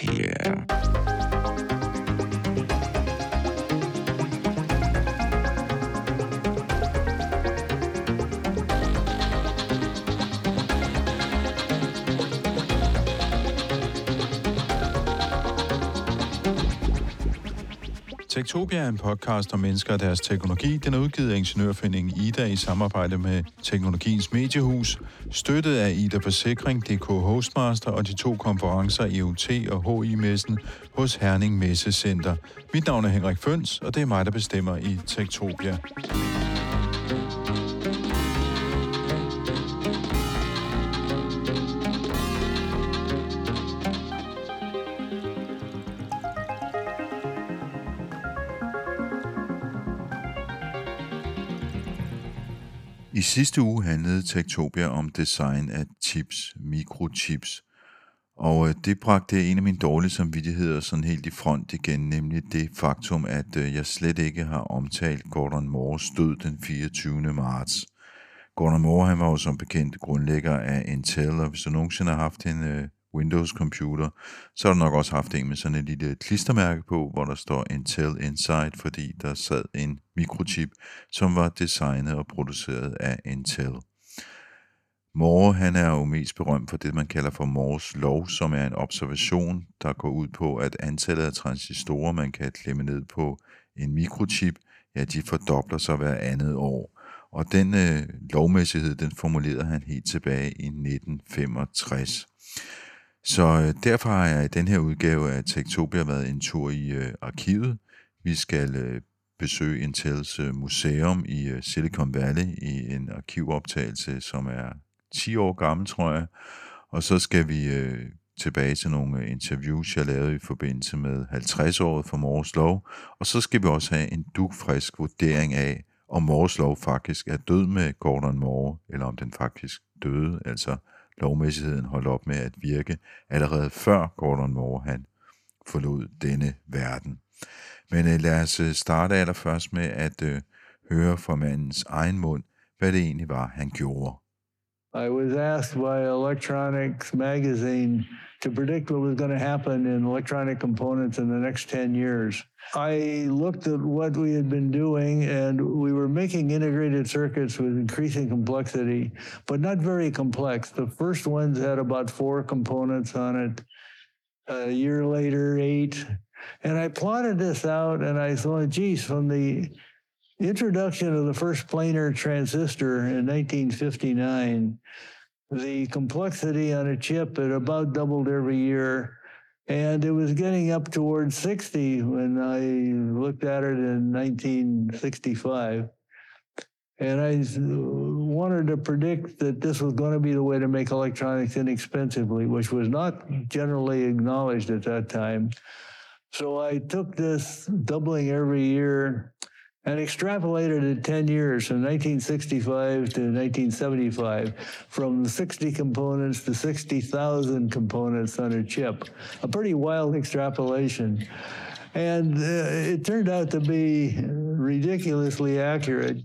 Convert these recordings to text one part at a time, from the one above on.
Techtopia. Tektopia er en podcast om mennesker og deres teknologi. Den er udgivet af Ingeniørforeningen Ida i samarbejde med Teknologiens Mediehus, støttet af Ida Forsikring, DK Hostmaster og de to konferencer EUT og HI-messen hos Herning Messecenter. Mit navn er Henrik Føns, og det er mig, der bestemmer i Tektopia. Sidste uge handlede Tektopia om design af chips, mikrochips, og øh, det bragte en af mine dårlige samvittigheder sådan helt i front igen, nemlig det faktum, at øh, jeg slet ikke har omtalt Gordon Moores død den 24. marts. Gordon Moore han var jo som bekendt grundlægger af Intel, og hvis du nogensinde har haft en øh, Windows-computer, så har du nok også haft en med sådan et lille klistermærke på, hvor der står Intel Inside, fordi der sad en mikrochip, som var designet og produceret af Intel. Moore han er jo mest berømt for det, man kalder for Moores lov, som er en observation, der går ud på, at antallet af transistorer, man kan klemme ned på en mikrochip, ja, de fordobler sig hver andet år. Og den øh, lovmæssighed, den formulerede han helt tilbage i 1965. Så øh, derfor har jeg i den her udgave af Tektopia været en tur i øh, arkivet. Vi skal øh, besøge Intels øh, museum i øh, Silicon Valley i en arkivoptagelse, som er 10 år gammel, tror jeg. Og så skal vi øh, tilbage til nogle øh, interviews, jeg lavede i forbindelse med 50-året for Mors Lov. Og så skal vi også have en dugfrisk vurdering af, om Mors Lov faktisk er død med Gordon Moore, eller om den faktisk døde, altså lovmæssigheden holdt op med at virke allerede før Gordon Moore han forlod denne verden. Men øh, lad os øh, starte allerførst med at øh, høre fra mandens egen mund, hvad det egentlig var, han gjorde. I was asked by Electronics magazine to predict what was going to happen in electronic components in the next 10 years. I looked at what we had been doing, and we were making integrated circuits with increasing complexity, but not very complex. The first ones had about four components on it. A year later, eight. And I plotted this out, and I thought, geez, from the introduction of the first planar transistor in 1959, the complexity on a chip had about doubled every year. And it was getting up towards 60 when I looked at it in 1965. And I wanted to predict that this was going to be the way to make electronics inexpensively, which was not generally acknowledged at that time. So I took this doubling every year and extrapolated it 10 years from 1965 to 1975 from 60 components to 60,000 components on a chip. A pretty wild extrapolation. And uh, it turned out to be ridiculously accurate.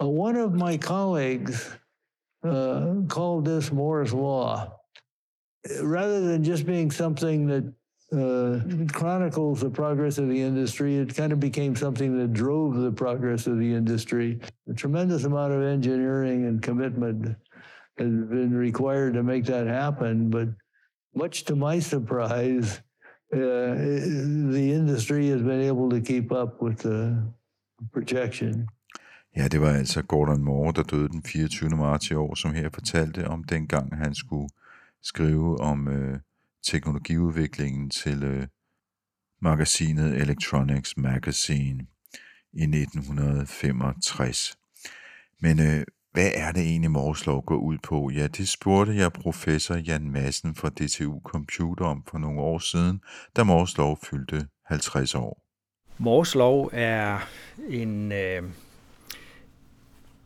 Uh, one of my colleagues uh, called this Moore's Law. Rather than just being something that uh, chronicles the progress of the industry. It kind of became something that drove the progress of the industry. A tremendous amount of engineering and commitment has been required to make that happen. But much to my surprise, uh, the industry has been able to keep up with the projection. Ja, det var altså Gordon Moore, der døde den 24. marts i år, som her fortalte om dengang han skulle skrive om øh, teknologiudviklingen til øh, magasinet Electronics Magazine i 1965. Men øh, hvad er det egentlig, Morslov går ud på? Ja, det spurgte jeg professor Jan Madsen fra DTU Computer om for nogle år siden, da Morslov fyldte 50 år. Morslov er en, øh,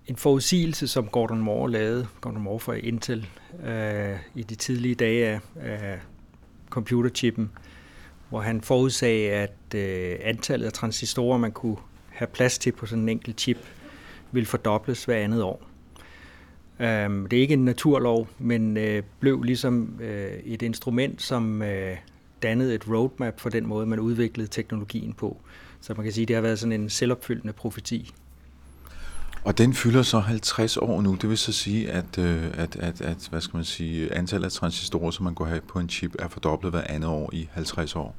en forudsigelse, som Gordon Moore lavede, Gordon Moore fra Intel, øh, i de tidlige dage af, af computerchippen, hvor han forudsagde, at øh, antallet af transistorer, man kunne have plads til på sådan en enkelt chip, ville fordobles hver andet år. Øhm, det er ikke en naturlov, men øh, blev ligesom øh, et instrument, som øh, dannede et roadmap for den måde, man udviklede teknologien på. Så man kan sige, at det har været sådan en selvopfyldende profeti. Og den fylder så 50 år nu. Det vil så sige, at, øh, at, at, at hvad skal man sige, antallet af transistorer, som man kunne have på en chip, er fordoblet hver andet år i 50 år.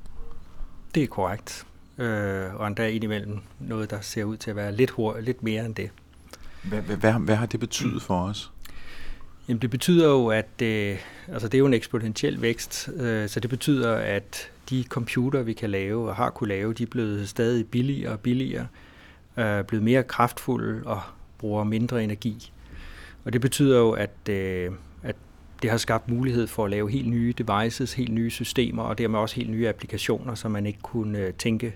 Det er korrekt. Øh, og endda indimellem noget, der ser ud til at være lidt, hurtigt, lidt mere end det. Hvad, hvad, hvad har det betydet for os? Jamen det betyder jo, at øh, altså det er jo en eksponentiel vækst, øh, så det betyder, at de computer, vi kan lave og har kunne lave, de er blevet stadig billigere og billigere, øh, blevet mere kraftfulde og bruger mindre energi. Og det betyder jo, at, øh, at det har skabt mulighed for at lave helt nye devices, helt nye systemer og dermed også helt nye applikationer, som man ikke kunne øh, tænke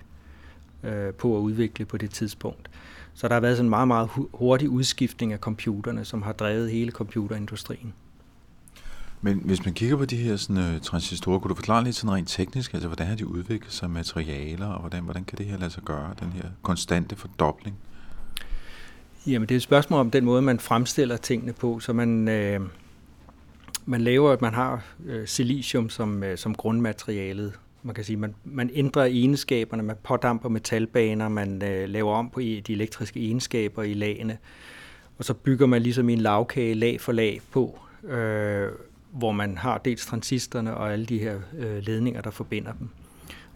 øh, på at udvikle på det tidspunkt. Så der har været sådan en meget, meget hurtig udskiftning af computerne, som har drevet hele computerindustrien. Men hvis man kigger på de her sådan, uh, transistorer, kunne du forklare lidt sådan rent teknisk, altså hvordan har de udviklet sig materialer, og hvordan, hvordan kan det her lade sig gøre, den her konstante fordobling? Jamen det er et spørgsmål om den måde, man fremstiller tingene på, så man, øh, man laver, at man har øh, silicium som, øh, som grundmaterialet, man kan sige, man, man ændrer egenskaberne, man pådamper metalbaner, man øh, laver om på e, de elektriske egenskaber i lagene, og så bygger man ligesom en lavkage lag for lag på, øh, hvor man har dels transistorerne og alle de her øh, ledninger, der forbinder dem.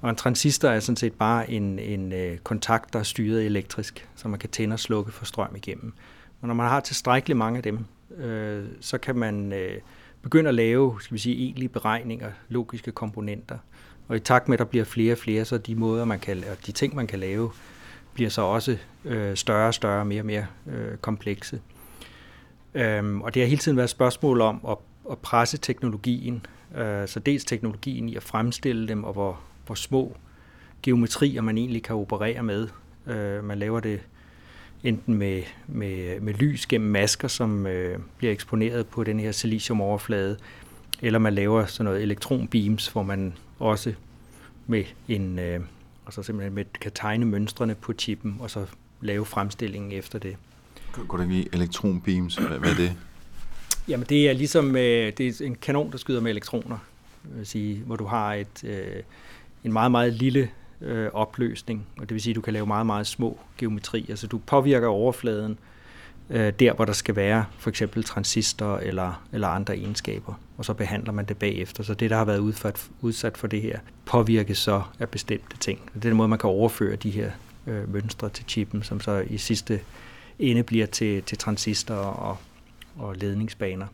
Og en transistor er sådan set bare en, en øh, kontakt, der er styret elektrisk, så man kan tænde og slukke for strøm igennem. Og når man har tilstrækkeligt mange af dem, øh, så kan man øh, begynde at lave skal vi sige, egentlige beregninger, logiske komponenter, og i takt med, at der bliver flere og flere, så de måder, man kan, og de ting, man kan lave, bliver så også øh, større og større, mere og mere øh, komplekse. Øhm, og det har hele tiden været et spørgsmål om at, at presse teknologien, øh, så dels teknologien i at fremstille dem, og hvor, hvor små geometrier man egentlig kan operere med. Øh, man laver det enten med, med, med lys gennem masker, som øh, bliver eksponeret på den her siliciumoverflade, eller man laver sådan noget elektronbeams, hvor man også med en, øh, altså simpelthen med, kan tegne mønstrene på chippen, og så lave fremstillingen efter det. Går det lige elektronbeams? Hvad, hvad er det? Jamen det er ligesom øh, det er en kanon, der skyder med elektroner, vil sige, hvor du har et, øh, en meget, meget lille øh, opløsning, og det vil sige, at du kan lave meget, meget små geometrier. Altså du påvirker overfladen, øh, der hvor der skal være for eksempel transistor eller, eller andre egenskaber, og så behandler man det bagefter. Så det, der har været udsat, udsat for det her, påvirkes så af bestemte ting. Det er den måde, man kan overføre de her øh, mønstre til chippen, som så i sidste ende bliver til, til transistorer og, og ledningsbaner.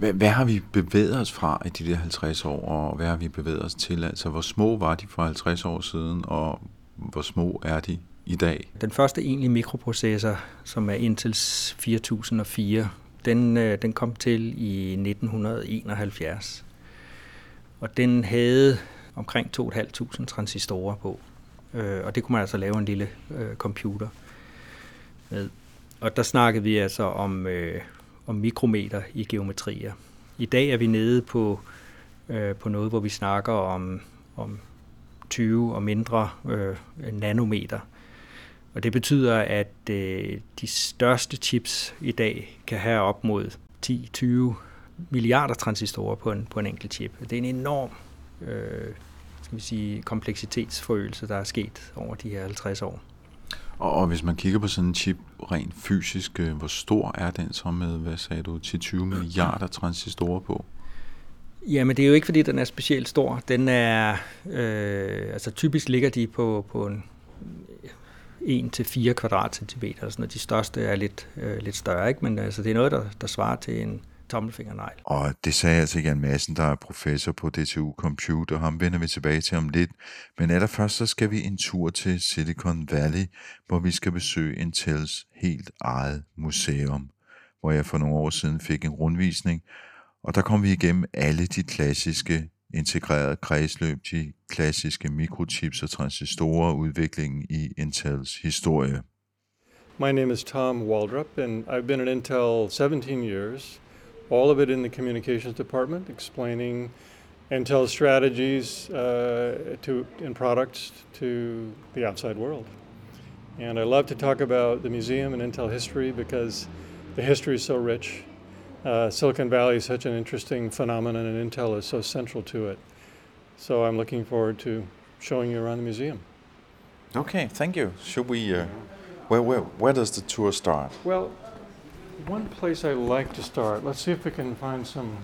Hvad, hvad har vi bevæget os fra i de der 50 år, og hvad har vi bevæget os til? Altså, hvor små var de for 50 år siden, og hvor små er de i dag? Den første egentlige mikroprocessor, som er Intels 4004, den, øh, den kom til i 1971. Og den havde omkring 2.500 transistorer på. Øh, og det kunne man altså lave en lille øh, computer med. Og der snakkede vi altså om, øh, og mikrometer i geometrier. I dag er vi nede på, øh, på noget, hvor vi snakker om, om 20 og mindre øh, nanometer. Og det betyder, at øh, de største chips i dag kan have op mod 10-20 milliarder transistorer på en, på en enkelt chip. Det er en enorm øh, skal vi sige, kompleksitetsforøgelse, der er sket over de her 50 år. Og, og hvis man kigger på sådan en chip rent fysisk, øh, hvor stor er den så med, hvad sagde du, 10-20 milliarder transistorer på? Jamen det er jo ikke, fordi den er specielt stor. Den er, øh, altså typisk ligger de på, på en 1-4 kvadratcentimeter. Sådan, og de største er lidt, øh, lidt større, ikke? men altså, det er noget, der, der svarer til en tommelfingernegl. Og det sagde altså Jan Madsen, der er professor på DTU Computer. Ham vender vi tilbage til om lidt. Men allerførst så skal vi en tur til Silicon Valley, hvor vi skal besøge Intels helt eget museum, hvor jeg for nogle år siden fik en rundvisning, og der kom vi igennem alle de klassiske integreret kredsløb, de klassiske mikrochips og transistorer, udviklingen i Intels historie. My name is Tom Waldrop, and I've been at Intel 17 years, all of it in the communications department, explaining Intel strategies uh, to, and products to the outside world. And I love to talk about the museum and Intel history because the history is so rich uh, Silicon Valley is such an interesting phenomenon, and Intel is so central to it. So I'm looking forward to showing you around the museum. Okay, thank you. Should we? Uh, where, where, where does the tour start? Well, one place I like to start, let's see if we can find some.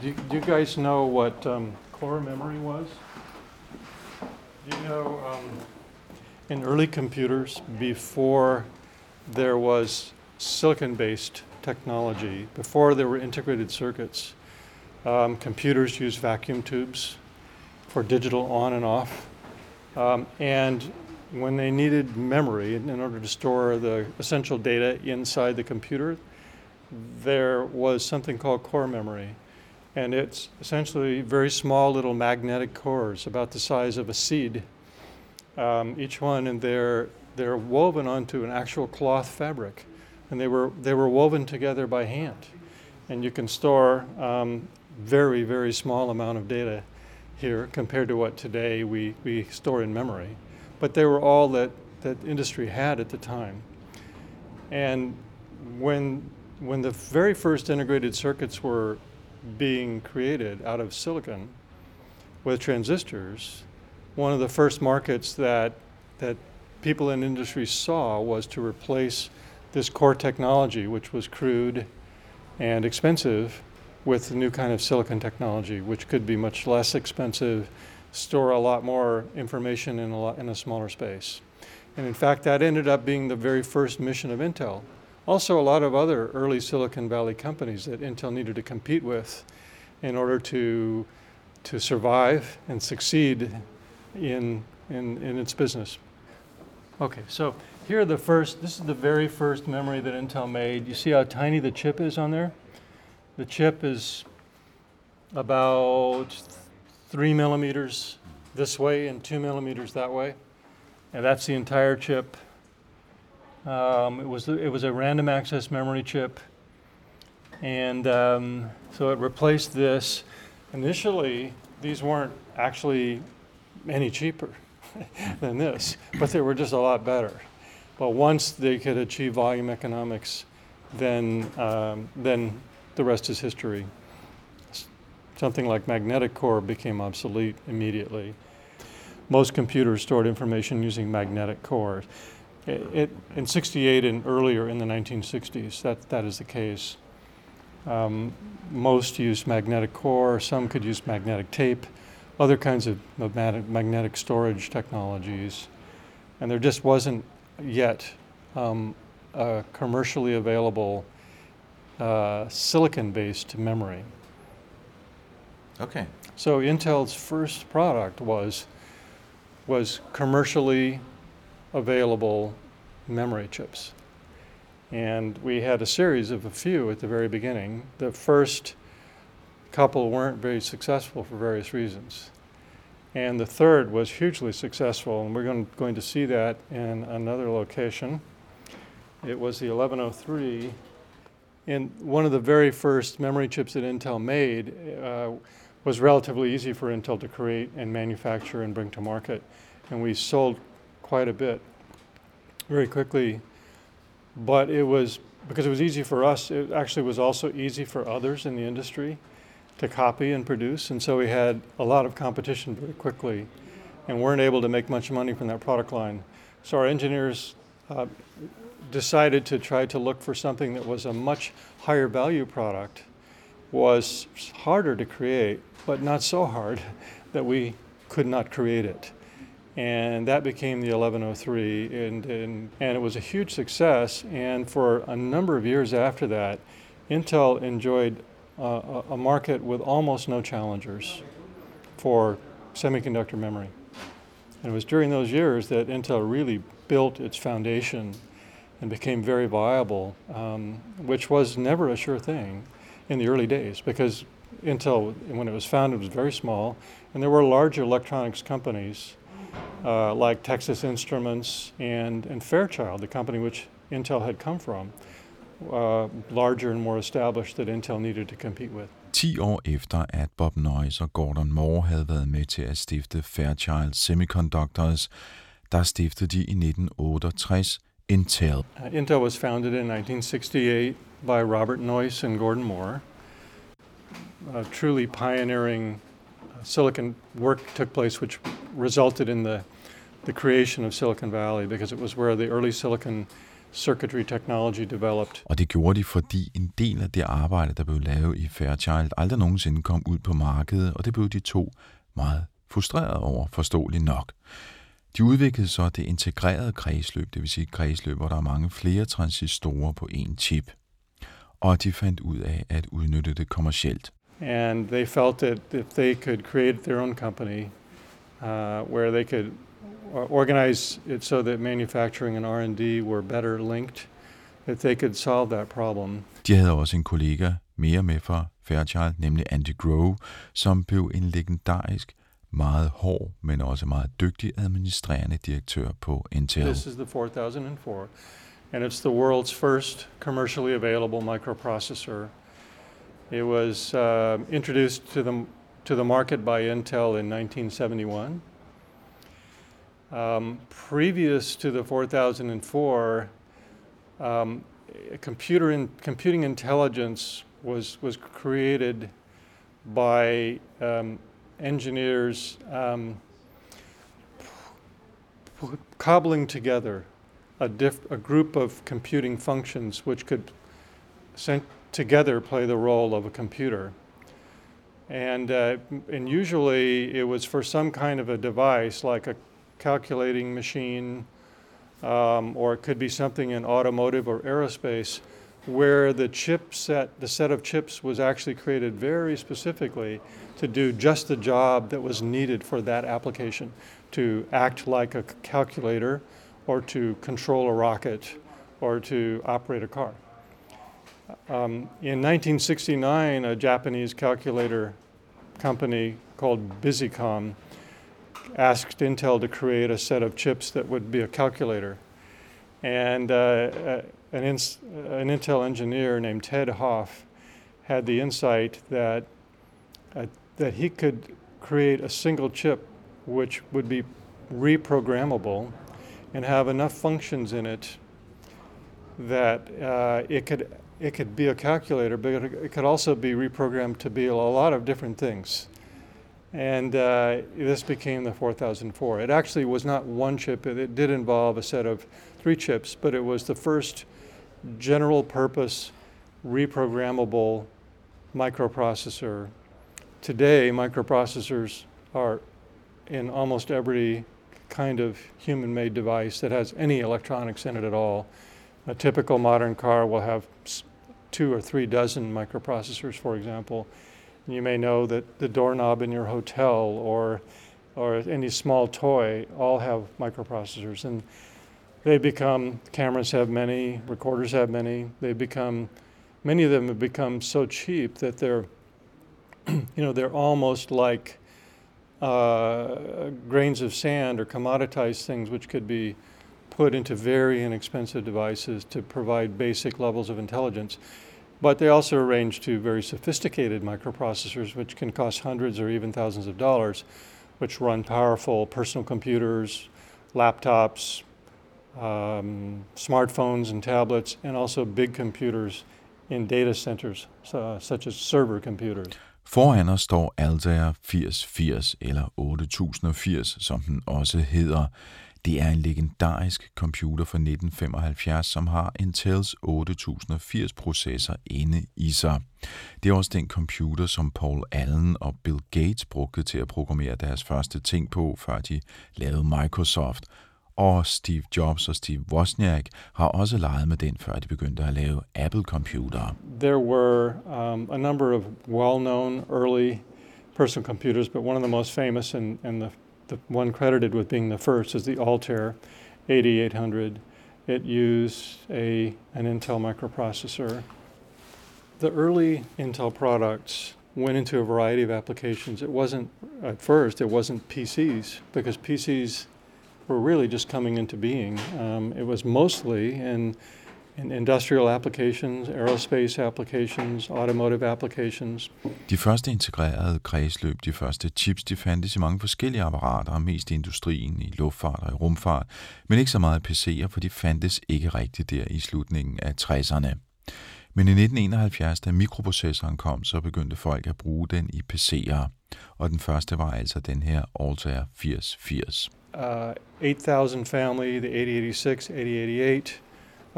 Do you, do you guys know what um, core memory was? Do you know um, in early computers, before there was silicon based technology, before there were integrated circuits, um, computers used vacuum tubes for digital on and off. Um, and when they needed memory in order to store the essential data inside the computer, there was something called core memory. And it's essentially very small little magnetic cores, about the size of a seed, um, each one, and they're, they're woven onto an actual cloth fabric. And they were, they were woven together by hand. And you can store um, very, very small amount of data here compared to what today we, we store in memory. But they were all that, that industry had at the time. And when, when the very first integrated circuits were being created out of silicon with transistors, one of the first markets that, that people in industry saw was to replace this core technology, which was crude and expensive, with a new kind of silicon technology, which could be much less expensive, store a lot more information in a, lot, in a smaller space. And in fact, that ended up being the very first mission of Intel. Also, a lot of other early Silicon Valley companies that Intel needed to compete with in order to, to survive and succeed in, in, in its business. Okay, so here are the first, this is the very first memory that Intel made. You see how tiny the chip is on there? The chip is about three millimeters this way and two millimeters that way. And that's the entire chip. Um, it, was, it was a random access memory chip. And um, so it replaced this. Initially, these weren't actually any cheaper than this, but they were just a lot better. But once they could achieve volume economics, then, um, then the rest is history. Something like magnetic core became obsolete immediately. Most computers stored information using magnetic cores. It, it, in 68 and earlier in the 1960s, that, that is the case. Um, most used magnetic core, some could use magnetic tape, other kinds of magnetic, magnetic storage technologies. And there just wasn't yet um, a commercially available uh, silicon based memory. Okay. So Intel's first product was was commercially available memory chips. And we had a series of a few at the very beginning. The first couple weren't very successful for various reasons. And the third was hugely successful, and we're going, going to see that in another location. It was the 1103. And one of the very first memory chips that Intel made uh, was relatively easy for Intel to create and manufacture and bring to market. And we sold quite a bit very quickly. But it was, because it was easy for us, it actually was also easy for others in the industry to copy and produce. And so we had a lot of competition very quickly and weren't able to make much money from that product line. So our engineers uh, decided to try to look for something that was a much higher value product, was harder to create, but not so hard that we could not create it. And that became the 1103, and, and, and it was a huge success. And for a number of years after that, Intel enjoyed uh, a market with almost no challengers for semiconductor memory. And it was during those years that Intel really built its foundation and became very viable, um, which was never a sure thing in the early days because Intel, when it was founded, was very small, and there were large electronics companies uh, like Texas Instruments and, and Fairchild, the company which Intel had come from, uh, larger and more established that Intel needed to compete with. 10 år efter, at Bob Noyce og Gordon Moore havde været med til at stifte Fairchild Semiconductors, der stiftede de i 1968 Intel. Uh, Intel was founded in 1968 by Robert Noyce and Gordon Moore, uh, truly pioneering silicon work took place, which resulted in the the creation of Silicon Valley because it was where the early silicon circuitry technology developed. Og det gjorde de, fordi en del af det arbejde, der blev lavet i Fairchild, aldrig nogensinde kom ud på markedet, og det blev de to meget frustreret over, forståeligt nok. De udviklede så det integrerede kredsløb, det vil sige et kredsløb, hvor der er mange flere transistorer på én chip. Og de fandt ud af at udnytte det kommercielt. And they felt that if they could create their own company uh, where they could organize it so that manufacturing and R&D were better linked, that they could solve that problem. De havde også en kollega mere med fra Fairchild, nemlig Andy Grove, som blev en legendarisk, meget hård, men også meget dygtig administrerende direktør på Intel. This is the 4004, and it's the world's first commercially available microprocessor. It was uh, introduced to the, to the market by Intel in 1971. Um, previous to the 4004, um, computer in, computing intelligence was, was created by um, engineers um, cobbling together a, diff, a group of computing functions which could sent together play the role of a computer. And, uh, and usually it was for some kind of a device like a calculating machine, um, or it could be something in automotive or aerospace, where the chip set, the set of chips was actually created very specifically to do just the job that was needed for that application, to act like a calculator, or to control a rocket, or to operate a car. Um, in 1969, a Japanese calculator company called Busicom asked Intel to create a set of chips that would be a calculator. And uh, an, ins- an, Intel engineer named Ted Hoff had the insight that, uh, that he could create a single chip which would be reprogrammable and have enough functions in it that uh, it could it could be a calculator, but it could also be reprogrammed to be a lot of different things. And uh, this became the 4004. It actually was not one chip, it, it, did involve a set of three chips, but it was the first general purpose reprogrammable microprocessor. Today, microprocessors are in almost every kind of human made device that has any electronics in it at all. A typical modern car will have two or three dozen microprocessors, for example. You may know that the doorknob in your hotel or or any small toy all have microprocessors and they become cameras have many, recorders have many. They become many of them have become so cheap that they're you know they're almost like uh, grains of sand or commoditized things which could be put into very inexpensive devices to provide basic levels of intelligence. But they also range to very sophisticated microprocessors, which can cost hundreds or even thousands of dollars, which run powerful personal computers, laptops, um, smartphones and tablets, and also big computers in data centers, uh, such as server computers. Foran os står Altair 8080, eller 8080, som den også hedder. Det er en legendarisk computer fra 1975, som har Intels 8080-processor inde i sig. Det er også den computer, som Paul Allen og Bill Gates brugte til at programmere deres første ting på, før de lavede Microsoft. Og Steve Jobs og Steve Wozniak har også leget med den, før de begyndte at lave Apple-computere. There were um, a number of well-known early personal computers, but one of the most famous and, and the the one credited with being the first is the Altair 8800. It used a, an Intel microprocessor. The early Intel products went into a variety of applications. It wasn't, at first, it wasn't PCs because PCs were really just coming into being. Um, it was mostly in in industrial applications, aerospace applications, automotive applications. De første integrerede kredsløb, de første chips, de fandtes i mange forskellige apparater, mest i industrien, i luftfart og i rumfart, men ikke så meget PC'er, for de fandtes ikke rigtigt der i slutningen af 60'erne. Men i 1971, da mikroprocessoren kom, så begyndte folk at bruge den i PC'er. Og den første var altså den her Altair 8080. Uh, 8000 family, the 8086, 8088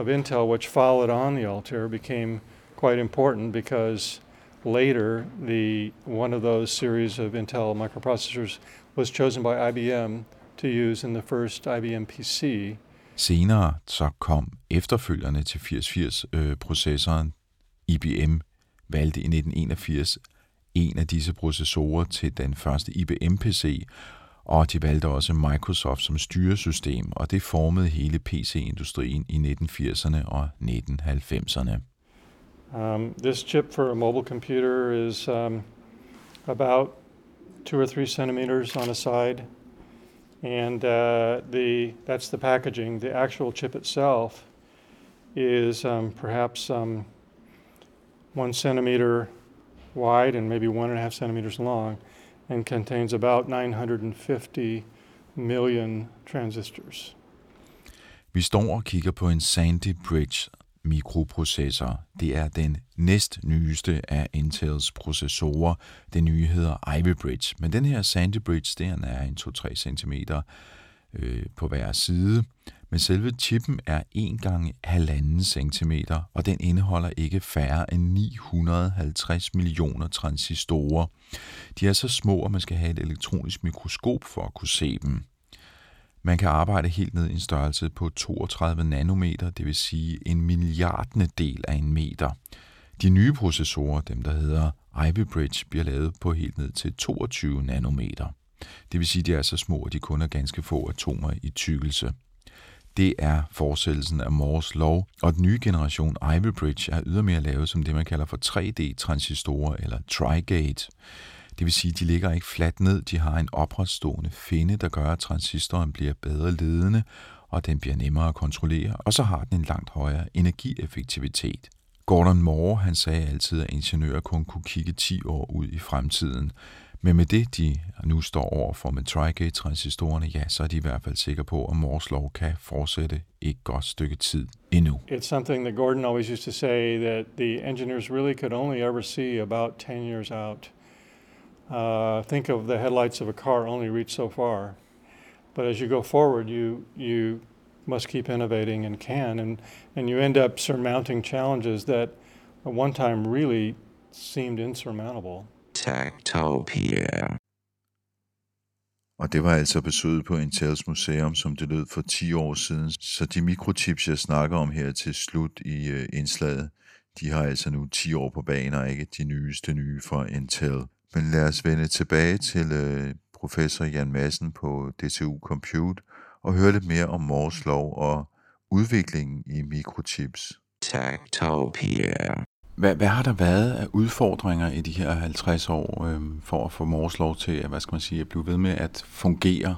of Intel, which followed on the Altair, became quite important because later the one of those series of Intel microprocessors was chosen by IBM to use in the first IBM PC. Senere så kom efterfølgerne til 8080-processoren. Øh, IBM valgte i 1981 en af disse processorer til den første IBM-PC, og de valgte også Microsoft som styresystem, og det formede hele PC-industrien i 1980'erne og 1990'erne. Um, this chip for a mobile computer is um, about two or three centimeters on a side, and uh, the that's the packaging. The actual chip itself is um, perhaps um, one centimeter wide and maybe one and a half centimeters long, and contains about 950 million transistors. Vi står og kigger på en Sandy Bridge mikroprocessor. Det er den næst nyeste af Intels processorer. Den nye hedder Ivy Bridge. Men den her Sandy Bridge, den er en 2-3 cm øh, på hver side. Men selve chippen er 1 gange 1,5 cm, og den indeholder ikke færre end 950 millioner transistorer. De er så små, at man skal have et elektronisk mikroskop for at kunne se dem. Man kan arbejde helt ned i en størrelse på 32 nanometer, det vil sige en milliardende del af en meter. De nye processorer, dem der hedder Ivy Bridge, bliver lavet på helt ned til 22 nanometer. Det vil sige, at de er så små, at de kun er ganske få atomer i tykkelse. Det er fortsættelsen af Moores lov, og den nye generation Ivy Bridge er ydermere lavet som det, man kalder for 3D-transistorer eller Tri-Gate. Det vil sige, at de ligger ikke fladt ned, de har en opretstående finde, der gør, at transistoren bliver bedre ledende, og den bliver nemmere at kontrollere, og så har den en langt højere energieffektivitet. Gordon Moore han sagde altid, at ingeniører kun kunne kigge 10 år ud i fremtiden. Men med det, de nu står over for med Tri-Gate-transistorerne, ja, så er de i hvert fald sikre på, at lov kan fortsætte et godt stykke tid endnu. It's something that Gordon always used to say that the engineers really could only ever see about 10 years out. Uh, think of the headlights of a car only reach so far, but as you go forward, you you must keep innovating and can, and and you end up surmounting challenges that at one time really seemed insurmountable. Techtopia. Og det var altså besøget på Intels Museum, som det lød for 10 år siden. Så de mikrochips, jeg snakker om her til slut i uh, indslaget, de har altså nu 10 år på banen, og ikke de nyeste nye fra Intel. Men lad os vende tilbage til uh, professor Jan Madsen på DTU Compute og høre lidt mere om Moores lov og udviklingen i mikrochips. Techtopia. Hvad, hvad har der været af udfordringer i de her 50 år øh, for at få Mors lov til at, hvad skal man sige, at blive ved med at fungere?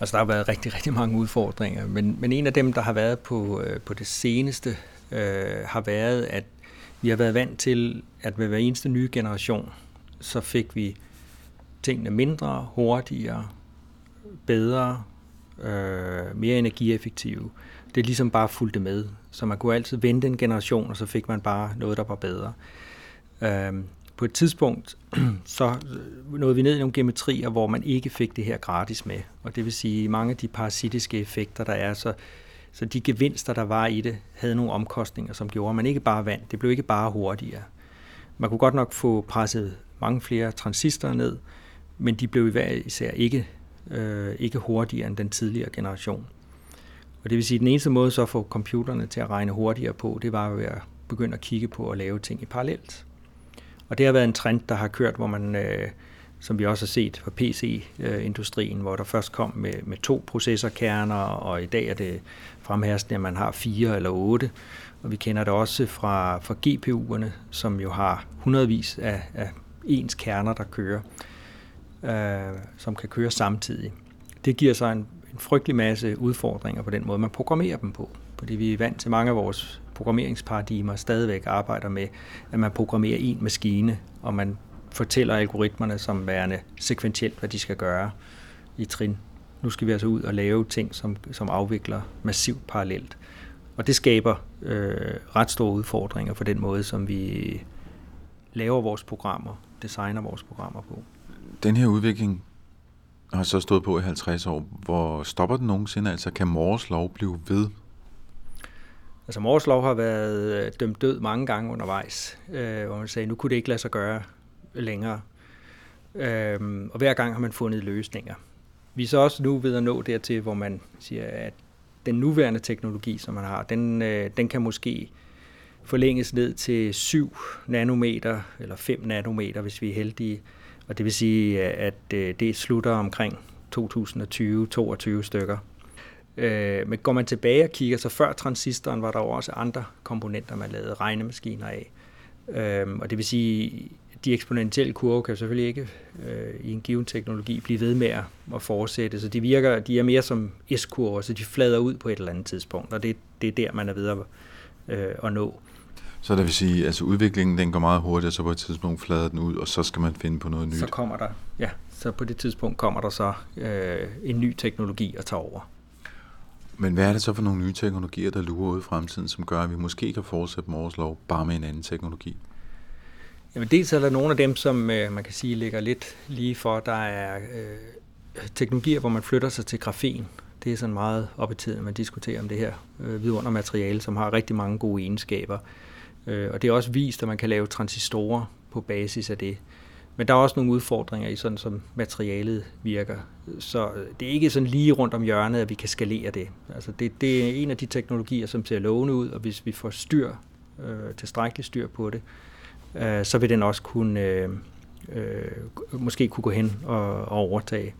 Altså, der har været rigtig, rigtig mange udfordringer, men, men en af dem, der har været på, øh, på det seneste, øh, har været, at vi har været vant til, at ved hver eneste nye generation, så fik vi tingene mindre, hurtigere, bedre, øh, mere energieffektive. Det er ligesom bare fulgte med. Så man kunne altid vente en generation, og så fik man bare noget, der var bedre. Øh, på et tidspunkt, så øh, nåede vi ned i nogle geometrier, hvor man ikke fik det her gratis med. Og det vil sige, mange af de parasitiske effekter, der er, så, så de gevinster, der var i det, havde nogle omkostninger, som gjorde, at man ikke bare vandt. Det blev ikke bare hurtigere. Man kunne godt nok få presset mange flere transistorer ned, men de blev især ikke, øh, ikke hurtigere end den tidligere generation. Og det vil sige, at den eneste måde så at få computerne til at regne hurtigere på, det var ved at begynde at kigge på at lave ting i parallelt. Og det har været en trend, der har kørt, hvor man, øh, som vi også har set for PC-industrien, hvor der først kom med, med to processorkerner, og i dag er det fremherskende, at man har fire eller otte. Og vi kender det også fra, fra GPU'erne, som jo har hundredvis af, af ens kerner, der kører, øh, som kan køre samtidig. Det giver så en, en frygtelig masse udfordringer på den måde, man programmerer dem på. Fordi vi er vant til mange af vores programmeringsparadigmer stadigvæk arbejder med, at man programmerer en maskine, og man fortæller algoritmerne som værende sekventielt, hvad de skal gøre i trin. Nu skal vi altså ud og lave ting, som, som afvikler massivt parallelt. Og det skaber øh, ret store udfordringer for den måde, som vi laver vores programmer, designer vores programmer på. Den her udvikling har så stået på i 50 år. Hvor stopper den nogensinde? Altså kan Mors lov blive ved? Altså Mors lov har været øh, dømt død mange gange undervejs, øh, hvor man sagde, nu kunne det ikke lade sig gøre længere. Øh, og hver gang har man fundet løsninger. Vi er så også nu ved at nå dertil, hvor man siger, at den nuværende teknologi, som man har, den, øh, den kan måske forlænges ned til 7 nanometer eller 5 nanometer, hvis vi er heldige. Og det vil sige, at øh, det slutter omkring 2020-22 stykker. Øh, men går man tilbage og kigger, så før transistoren var der jo også andre komponenter, man lavede regnemaskiner af. Øh, og det vil sige, de eksponentielle kurve kan selvfølgelig ikke øh, i en given teknologi blive ved med at fortsætte, så de virker, de er mere som S-kurver, så de flader ud på et eller andet tidspunkt, og det, det er der, man er ved at, øh, at nå. Så det vil sige, at altså udviklingen den går meget hurtigt, så på et tidspunkt flader den ud, og så skal man finde på noget nyt. Så kommer der, ja, så på det tidspunkt kommer der så øh, en ny teknologi at tage over. Men hvad er det så for nogle nye teknologier, der lurer ud i fremtiden, som gør, at vi måske kan fortsætte Mors lov bare med en anden teknologi? Jamen dels er der nogle af dem, som øh, man kan sige ligger lidt lige for. Der er øh, teknologier, hvor man flytter sig til grafen. Det er sådan meget op i tiden, man diskuterer om det her øh, vidundermateriale, som har rigtig mange gode egenskaber. Øh, Øh, og det er også vist, at man kan lave transistorer på basis af det. Men der er også nogle udfordringer i sådan, som materialet virker. Så øh, det er ikke sådan lige rundt om hjørnet, at vi kan skalere det. Altså det, det er en af de teknologier, som ser lovende ud, og hvis vi får styr, øh, tilstrækkeligt styr på det, øh, så vil den også kunne øh, øh, måske kunne gå hen og, og overtage.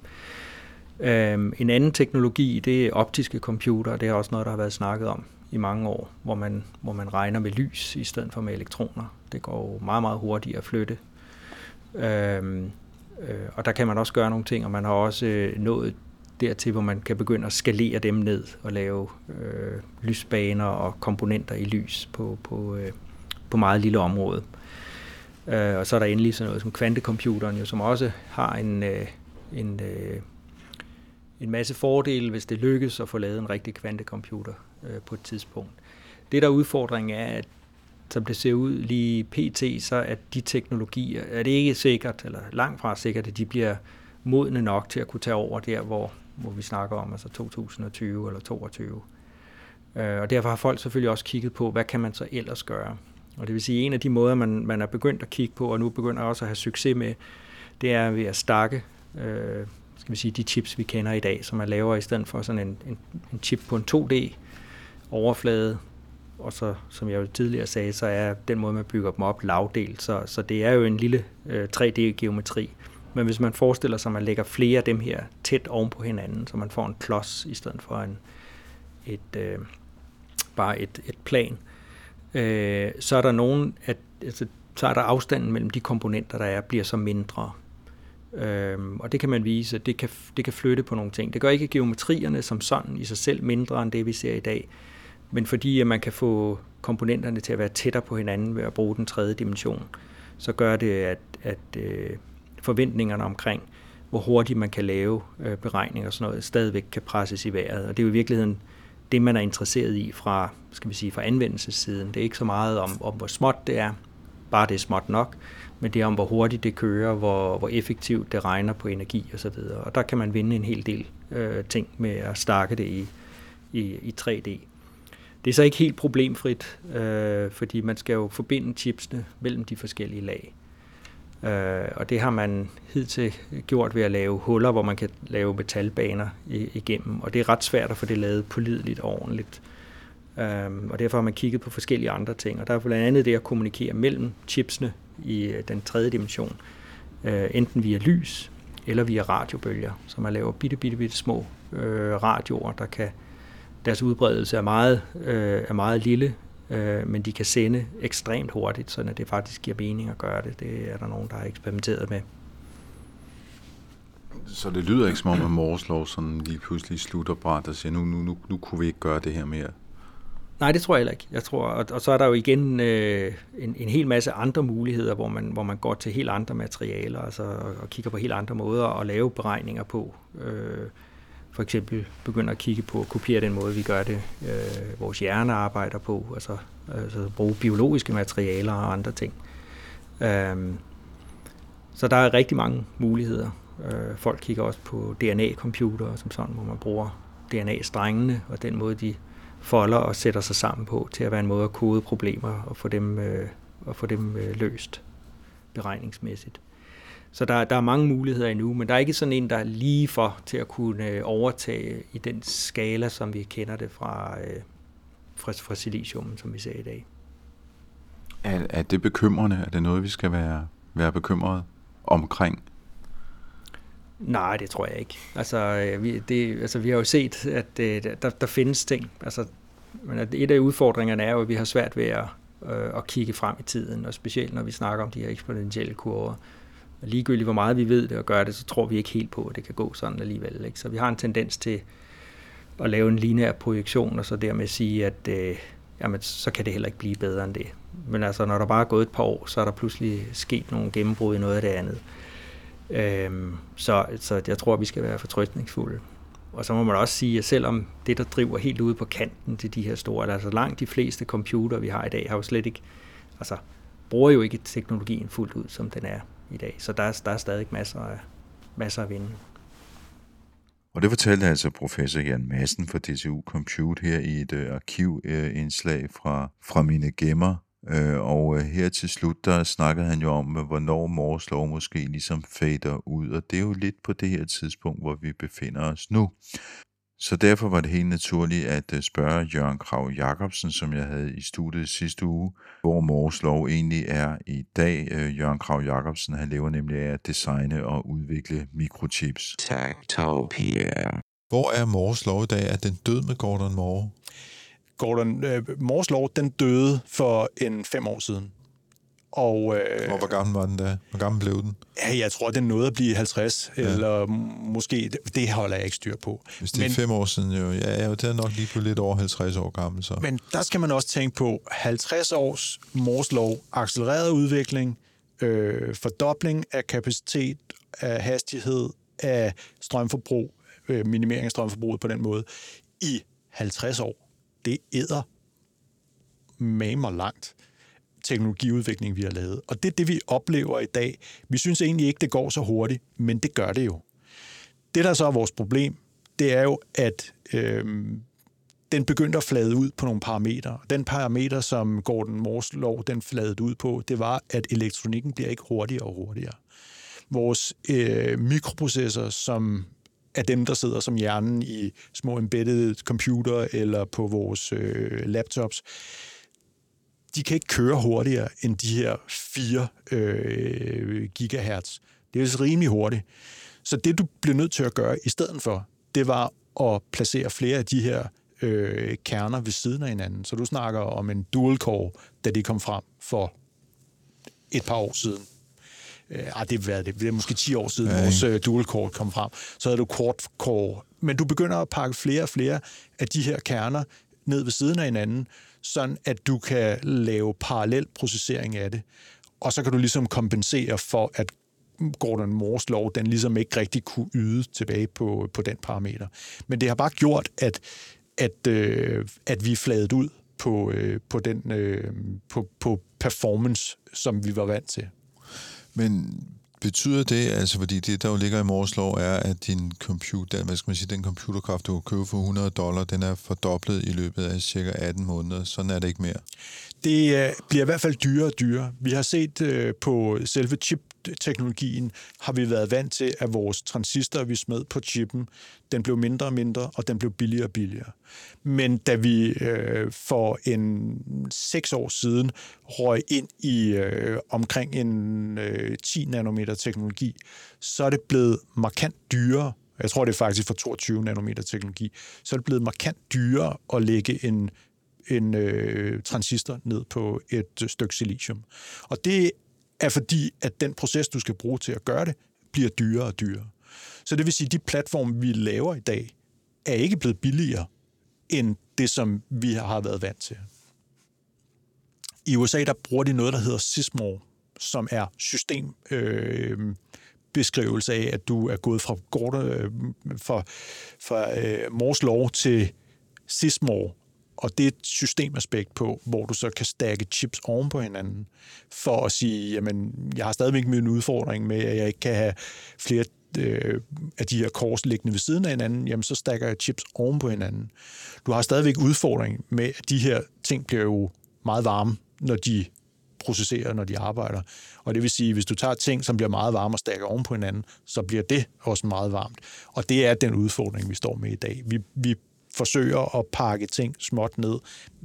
Øh, en anden teknologi, det er optiske computer. Det er også noget, der har været snakket om i mange år, hvor man, hvor man regner med lys i stedet for med elektroner. Det går jo meget, meget hurtigt at flytte. Øhm, øh, og der kan man også gøre nogle ting, og man har også øh, nået dertil, hvor man kan begynde at skalere dem ned og lave øh, lysbaner og komponenter i lys på, på, øh, på meget lille område. Øh, og så er der endelig sådan noget som kvantecomputeren, jo, som også har en, øh, en, øh, en masse fordele, hvis det lykkes at få lavet en rigtig kvantecomputer øh, på et tidspunkt. Det der udfordring er, at som det ser ud lige pt, så at de teknologier, er det ikke sikkert, eller langt fra sikkert, at de bliver modne nok til at kunne tage over der, hvor, hvor vi snakker om, altså 2020 eller 2022. Øh, og derfor har folk selvfølgelig også kigget på, hvad kan man så ellers gøre? Og det vil sige, en af de måder, man, man er begyndt at kigge på, og nu begynder også at have succes med, det er ved at stakke øh, skal vi sige, de chips, vi kender i dag, som man laver i stedet for sådan en, en, en chip på en 2D overflade, og så, som jeg jo tidligere sagde, så er den måde, man bygger dem op, lavdelt, så, så det er jo en lille øh, 3D-geometri. Men hvis man forestiller sig, at man lægger flere af dem her tæt oven på hinanden, så man får en klods i stedet for en, et, øh, bare et, et plan, øh, så er der nogen, at, altså, så er der afstanden mellem de komponenter, der er, bliver så mindre. Øhm, og det kan man vise, det kan, det kan flytte på nogle ting. Det gør ikke geometrierne som sådan i sig selv mindre end det, vi ser i dag, men fordi at man kan få komponenterne til at være tættere på hinanden ved at bruge den tredje dimension, så gør det, at, at øh, forventningerne omkring, hvor hurtigt man kan lave øh, beregninger og sådan noget, stadigvæk kan presses i vejret. Og det er jo i virkeligheden det, man er interesseret i fra, skal vi sige, fra anvendelsessiden. Det er ikke så meget om, om hvor småt det er, bare det er småt nok, men det er om, hvor hurtigt det kører, hvor, hvor effektivt det regner på energi osv. Og, og der kan man vinde en hel del øh, ting med at stakke det i, i, i 3D. Det er så ikke helt problemfrit, øh, fordi man skal jo forbinde chipsene mellem de forskellige lag. Øh, og det har man hidtil gjort ved at lave huller, hvor man kan lave metalbaner igennem. Og det er ret svært at få det lavet pålideligt og ordentligt. Øh, og derfor har man kigget på forskellige andre ting. Og der er blandt andet det at kommunikere mellem chipsene i øh, den tredje dimension. Øh, enten via lys eller via radiobølger, så man laver bitte, bitte, bitte små øh, radioer, der kan deres udbredelse er meget, øh, er meget lille, øh, men de kan sende ekstremt hurtigt, så det faktisk giver mening at gøre det. Det er der nogen, der har eksperimenteret med. Så det lyder ikke som om, at Mors lov sådan lige pludselig slutter bræt og siger, nu, nu, nu, nu kunne vi ikke gøre det her mere. Nej, det tror jeg heller ikke. Jeg tror, og, og så er der jo igen øh, en, en hel masse andre muligheder, hvor man, hvor man går til helt andre materialer altså, og, og kigger på helt andre måder at lave beregninger på. Øh, for eksempel begynder at kigge på at kopiere den måde, vi gør det, øh, vores hjerne arbejder på, altså, altså bruge biologiske materialer og andre ting. Øhm, så der er rigtig mange muligheder. Øh, folk kigger også på DNA-computere, som sådan, hvor man bruger DNA-strengene og den måde, de folder og sætter sig sammen på, til at være en måde at kode problemer og få dem, øh, og få dem øh, løst beregningsmæssigt. Så der, der er mange muligheder endnu, men der er ikke sådan en, der er lige for til at kunne øh, overtage i den skala, som vi kender det fra, øh, fra, fra silicium, som vi ser i dag. Er, er det bekymrende? Er det noget, vi skal være, være bekymret omkring? Nej, det tror jeg ikke. Altså, øh, vi, det, altså, vi har jo set, at der, der findes ting. Altså, men et af udfordringerne er jo, at vi har svært ved at, øh, at kigge frem i tiden, og specielt når vi snakker om de her eksponentielle kurver. Og ligegyldigt hvor meget vi ved det og gør det, så tror vi ikke helt på, at det kan gå sådan alligevel. Ikke? Så vi har en tendens til at lave en lineær projektion, og så dermed sige, at øh, jamen, så kan det heller ikke blive bedre end det. Men altså, når der bare er gået et par år, så er der pludselig sket nogle gennembrud i noget af det andet. Øhm, så, så jeg tror, at vi skal være fortrystningsfulde. Og så må man også sige, at selvom det, der driver helt ude på kanten til de her store, altså langt de fleste computer, vi har i dag, har jo slet ikke, altså bruger jo ikke teknologien fuldt ud, som den er i dag. Så der er, der er stadig masser af, masser af vinde. Og det fortalte altså professor Jan Madsen fra DTU Compute her i et øh, uh, arkivindslag øh, fra, fra mine gemmer. Øh, og øh, her til slut, der snakkede han jo om, hvornår Mors lov måske ligesom fader ud. Og det er jo lidt på det her tidspunkt, hvor vi befinder os nu. Så derfor var det helt naturligt at øh, spørge Jørgen Krav Jacobsen, som jeg havde i studiet sidste uge, hvor Mors lov egentlig er i dag. Øh, Jørgen Krav Jacobsen, han lever nemlig af at designe og udvikle mikrochips. Techtopia. Hvor er Mors lov i dag? Er den død med Gordon Moore? Gordon øh, Mors lov, den døde for en fem år siden. Og, øh, Og hvor gammel var den da? Hvor gammel blev den? ja, jeg tror, den nåede at blive 50, ja. eller måske, det, holder jeg ikke styr på. Hvis det er Men- fem år siden, jo. Ja, ja, det er nok lige på lidt over 50 år gammel, så. Men der skal man også tænke på 50 års Mors lov, accelereret udvikling, øh, fordobling af kapacitet, af hastighed, af strømforbrug, øh, minimering af strømforbruget på den måde, i 50 år. Det æder mamer langt teknologiudvikling, vi har lavet. Og det er det, vi oplever i dag. Vi synes egentlig ikke, det går så hurtigt, men det gør det jo. Det, der så er vores problem, det er jo, at øh, den begyndte at flade ud på nogle parametre. Den parameter, som Gordon Moores lov den fladede ud på, det var, at elektronikken bliver ikke hurtigere og hurtigere. Vores øh, mikroprocessor, som er dem, der sidder som hjernen i små embedded computer eller på vores øh, laptops, de kan ikke køre hurtigere end de her 4 øh, gigahertz. Det er altså rimelig hurtigt. Så det, du bliver nødt til at gøre i stedet for, det var at placere flere af de her øh, kerner ved siden af hinanden. Så du snakker om en dual core, da det kom frem for et par år siden. Øh, ej, det, er, det, det er måske 10 år siden, Ja, vores øh, dual core kom frem. Så havde du quad core. Men du begynder at pakke flere og flere af de her kerner ned ved siden af hinanden, sådan at du kan lave parallel processering af det. Og så kan du ligesom kompensere for, at Gordon Moores lov, den ligesom ikke rigtig kunne yde tilbage på, på den parameter. Men det har bare gjort, at, at, øh, at vi er fladet ud på, øh, på, den, øh, på, på performance, som vi var vant til. Men betyder det, altså fordi det, der jo ligger i Mors lov, er, at din computer, hvad skal man sige, den computerkraft, du kan købe for 100 dollar, den er fordoblet i løbet af cirka 18 måneder. Sådan er det ikke mere. Det øh, bliver i hvert fald dyrere og dyrere. Vi har set øh, på selve chip-teknologien, har vi været vant til, at vores transistor, vi smed på chippen, den blev mindre og mindre, og den blev billigere og billigere. Men da vi øh, for en seks år siden røg ind i øh, omkring en øh, 10 nanometer teknologi, så er det blevet markant dyrere jeg tror, det er faktisk for 22 nanometer teknologi, så er det blevet markant dyrere at lægge en en øh, transistor ned på et øh, stykke silicium. Og det er fordi, at den proces, du skal bruge til at gøre det, bliver dyrere og dyrere. Så det vil sige, at de platforme, vi laver i dag, er ikke blevet billigere end det, som vi har været vant til. I USA, der bruger de noget, der hedder SISMOR, som er system, øh, beskrivelse af, at du er gået fra, Gordon, øh, fra, fra øh, Mors lov til Sismor, og det er et systemaspekt på, hvor du så kan stakke chips oven på hinanden, for at sige, jamen, jeg har stadigvæk min udfordring med, at jeg ikke kan have flere øh, af de her kors liggende ved siden af hinanden, jamen så stakker jeg chips oven på hinanden. Du har stadigvæk udfordring med, at de her ting bliver jo meget varme, når de processerer, når de arbejder. Og det vil sige, hvis du tager ting, som bliver meget varme og stakker oven på hinanden, så bliver det også meget varmt. Og det er den udfordring, vi står med i dag. Vi, vi forsøger at pakke ting småt ned,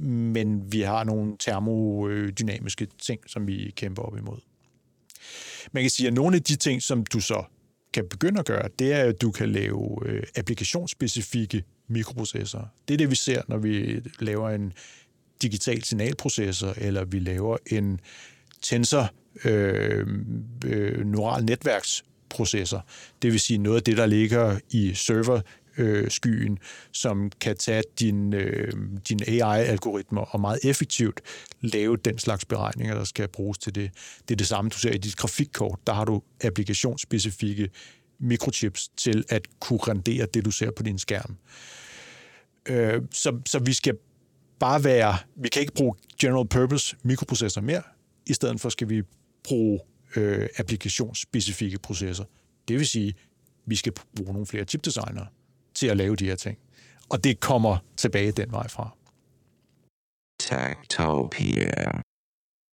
men vi har nogle termodynamiske ting, som vi kæmper op imod. Man kan sige, at nogle af de ting, som du så kan begynde at gøre, det er, at du kan lave øh, applikationsspecifikke mikroprocessorer. Det er det, vi ser, når vi laver en digital signalprocessor, eller vi laver en tensor øh, øh, neural netværksprocessor. Det vil sige noget af det, der ligger i server øh, skyen, som kan tage din, øh, din AI-algoritmer og meget effektivt lave den slags beregninger, der skal bruges til det. Det er det samme, du ser i dit grafikkort. Der har du applikationsspecifikke mikrochips til at kunne rendere det, du ser på din skærm. Øh, så, så vi skal bare være, vi kan ikke bruge general purpose mikroprocessorer mere, i stedet for skal vi bruge øh, applikationsspecifikke processer. Det vil sige, vi skal bruge nogle flere chipdesignere til at lave de her ting. Og det kommer tilbage den vej fra. Tactopia.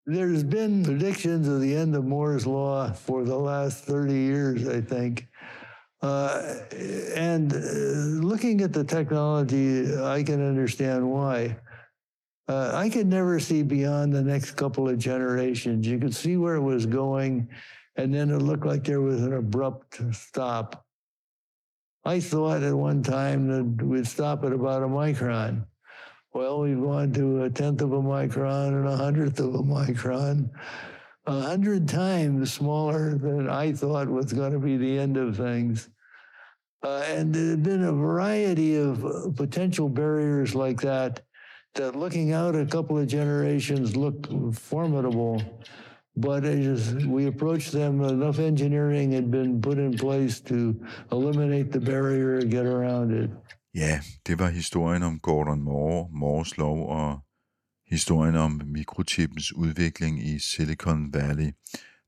There's been predictions of the end of Moore's Law for the last 30 years, I think. Uh, and uh, looking at the technology, I can understand why. Uh, I could never see beyond the next couple of generations. You could see where it was going, and then it looked like there was an abrupt stop. I thought at one time that we'd stop at about a micron. Well, we've gone to a tenth of a micron and a hundredth of a micron, a hundred times smaller than I thought was going to be the end of things. Uh, and there have been a variety of potential barriers like that that looking out a couple of generations look formidable. But as we approached them, enough engineering had been put in place to eliminate the barrier and get around it. Ja, det var historien om Gordon Moore, Moores lov og historien om mikrochippens udvikling i Silicon Valley.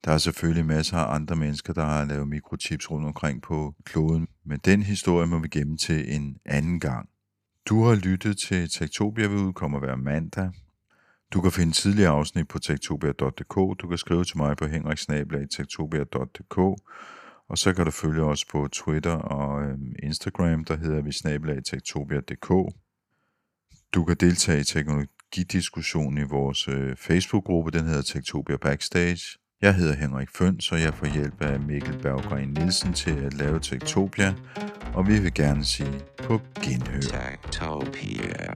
Der er selvfølgelig masser af andre mennesker, der har lavet mikrochips rundt omkring på kloden, men den historie må vi gemme til en anden gang. Du har lyttet til Tektopia, vi udkommer hver mandag. Du kan finde tidligere afsnit på tektopia.dk. Du kan skrive til mig på henriksnabelag.tektopia.dk. Og så kan du følge os på Twitter og øh, Instagram, der hedder vi snabelag.tektopia.dk. Du kan deltage i teknologidiskussionen i vores øh, Facebook-gruppe, den hedder Tektopia Backstage. Jeg hedder Henrik Føns, og jeg får hjælp af Mikkel Berggren Nielsen til at lave Tektopia, og vi vil gerne sige på genhør. Tektopia.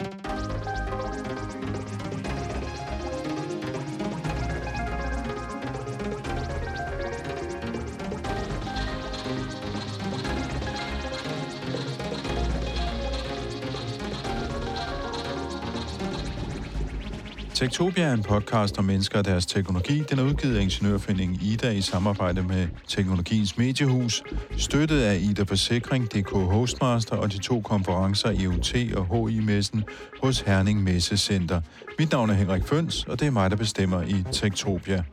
Tektopia er en podcast om mennesker og deres teknologi. Den er udgivet af Ingeniørforeningen Ida i samarbejde med Teknologiens Mediehus, støttet af Ida Forsikring, DK Hostmaster og de to konferencer EUT og HI-messen hos Herning Messecenter. Mit navn er Henrik Føns, og det er mig, der bestemmer i Tektopia.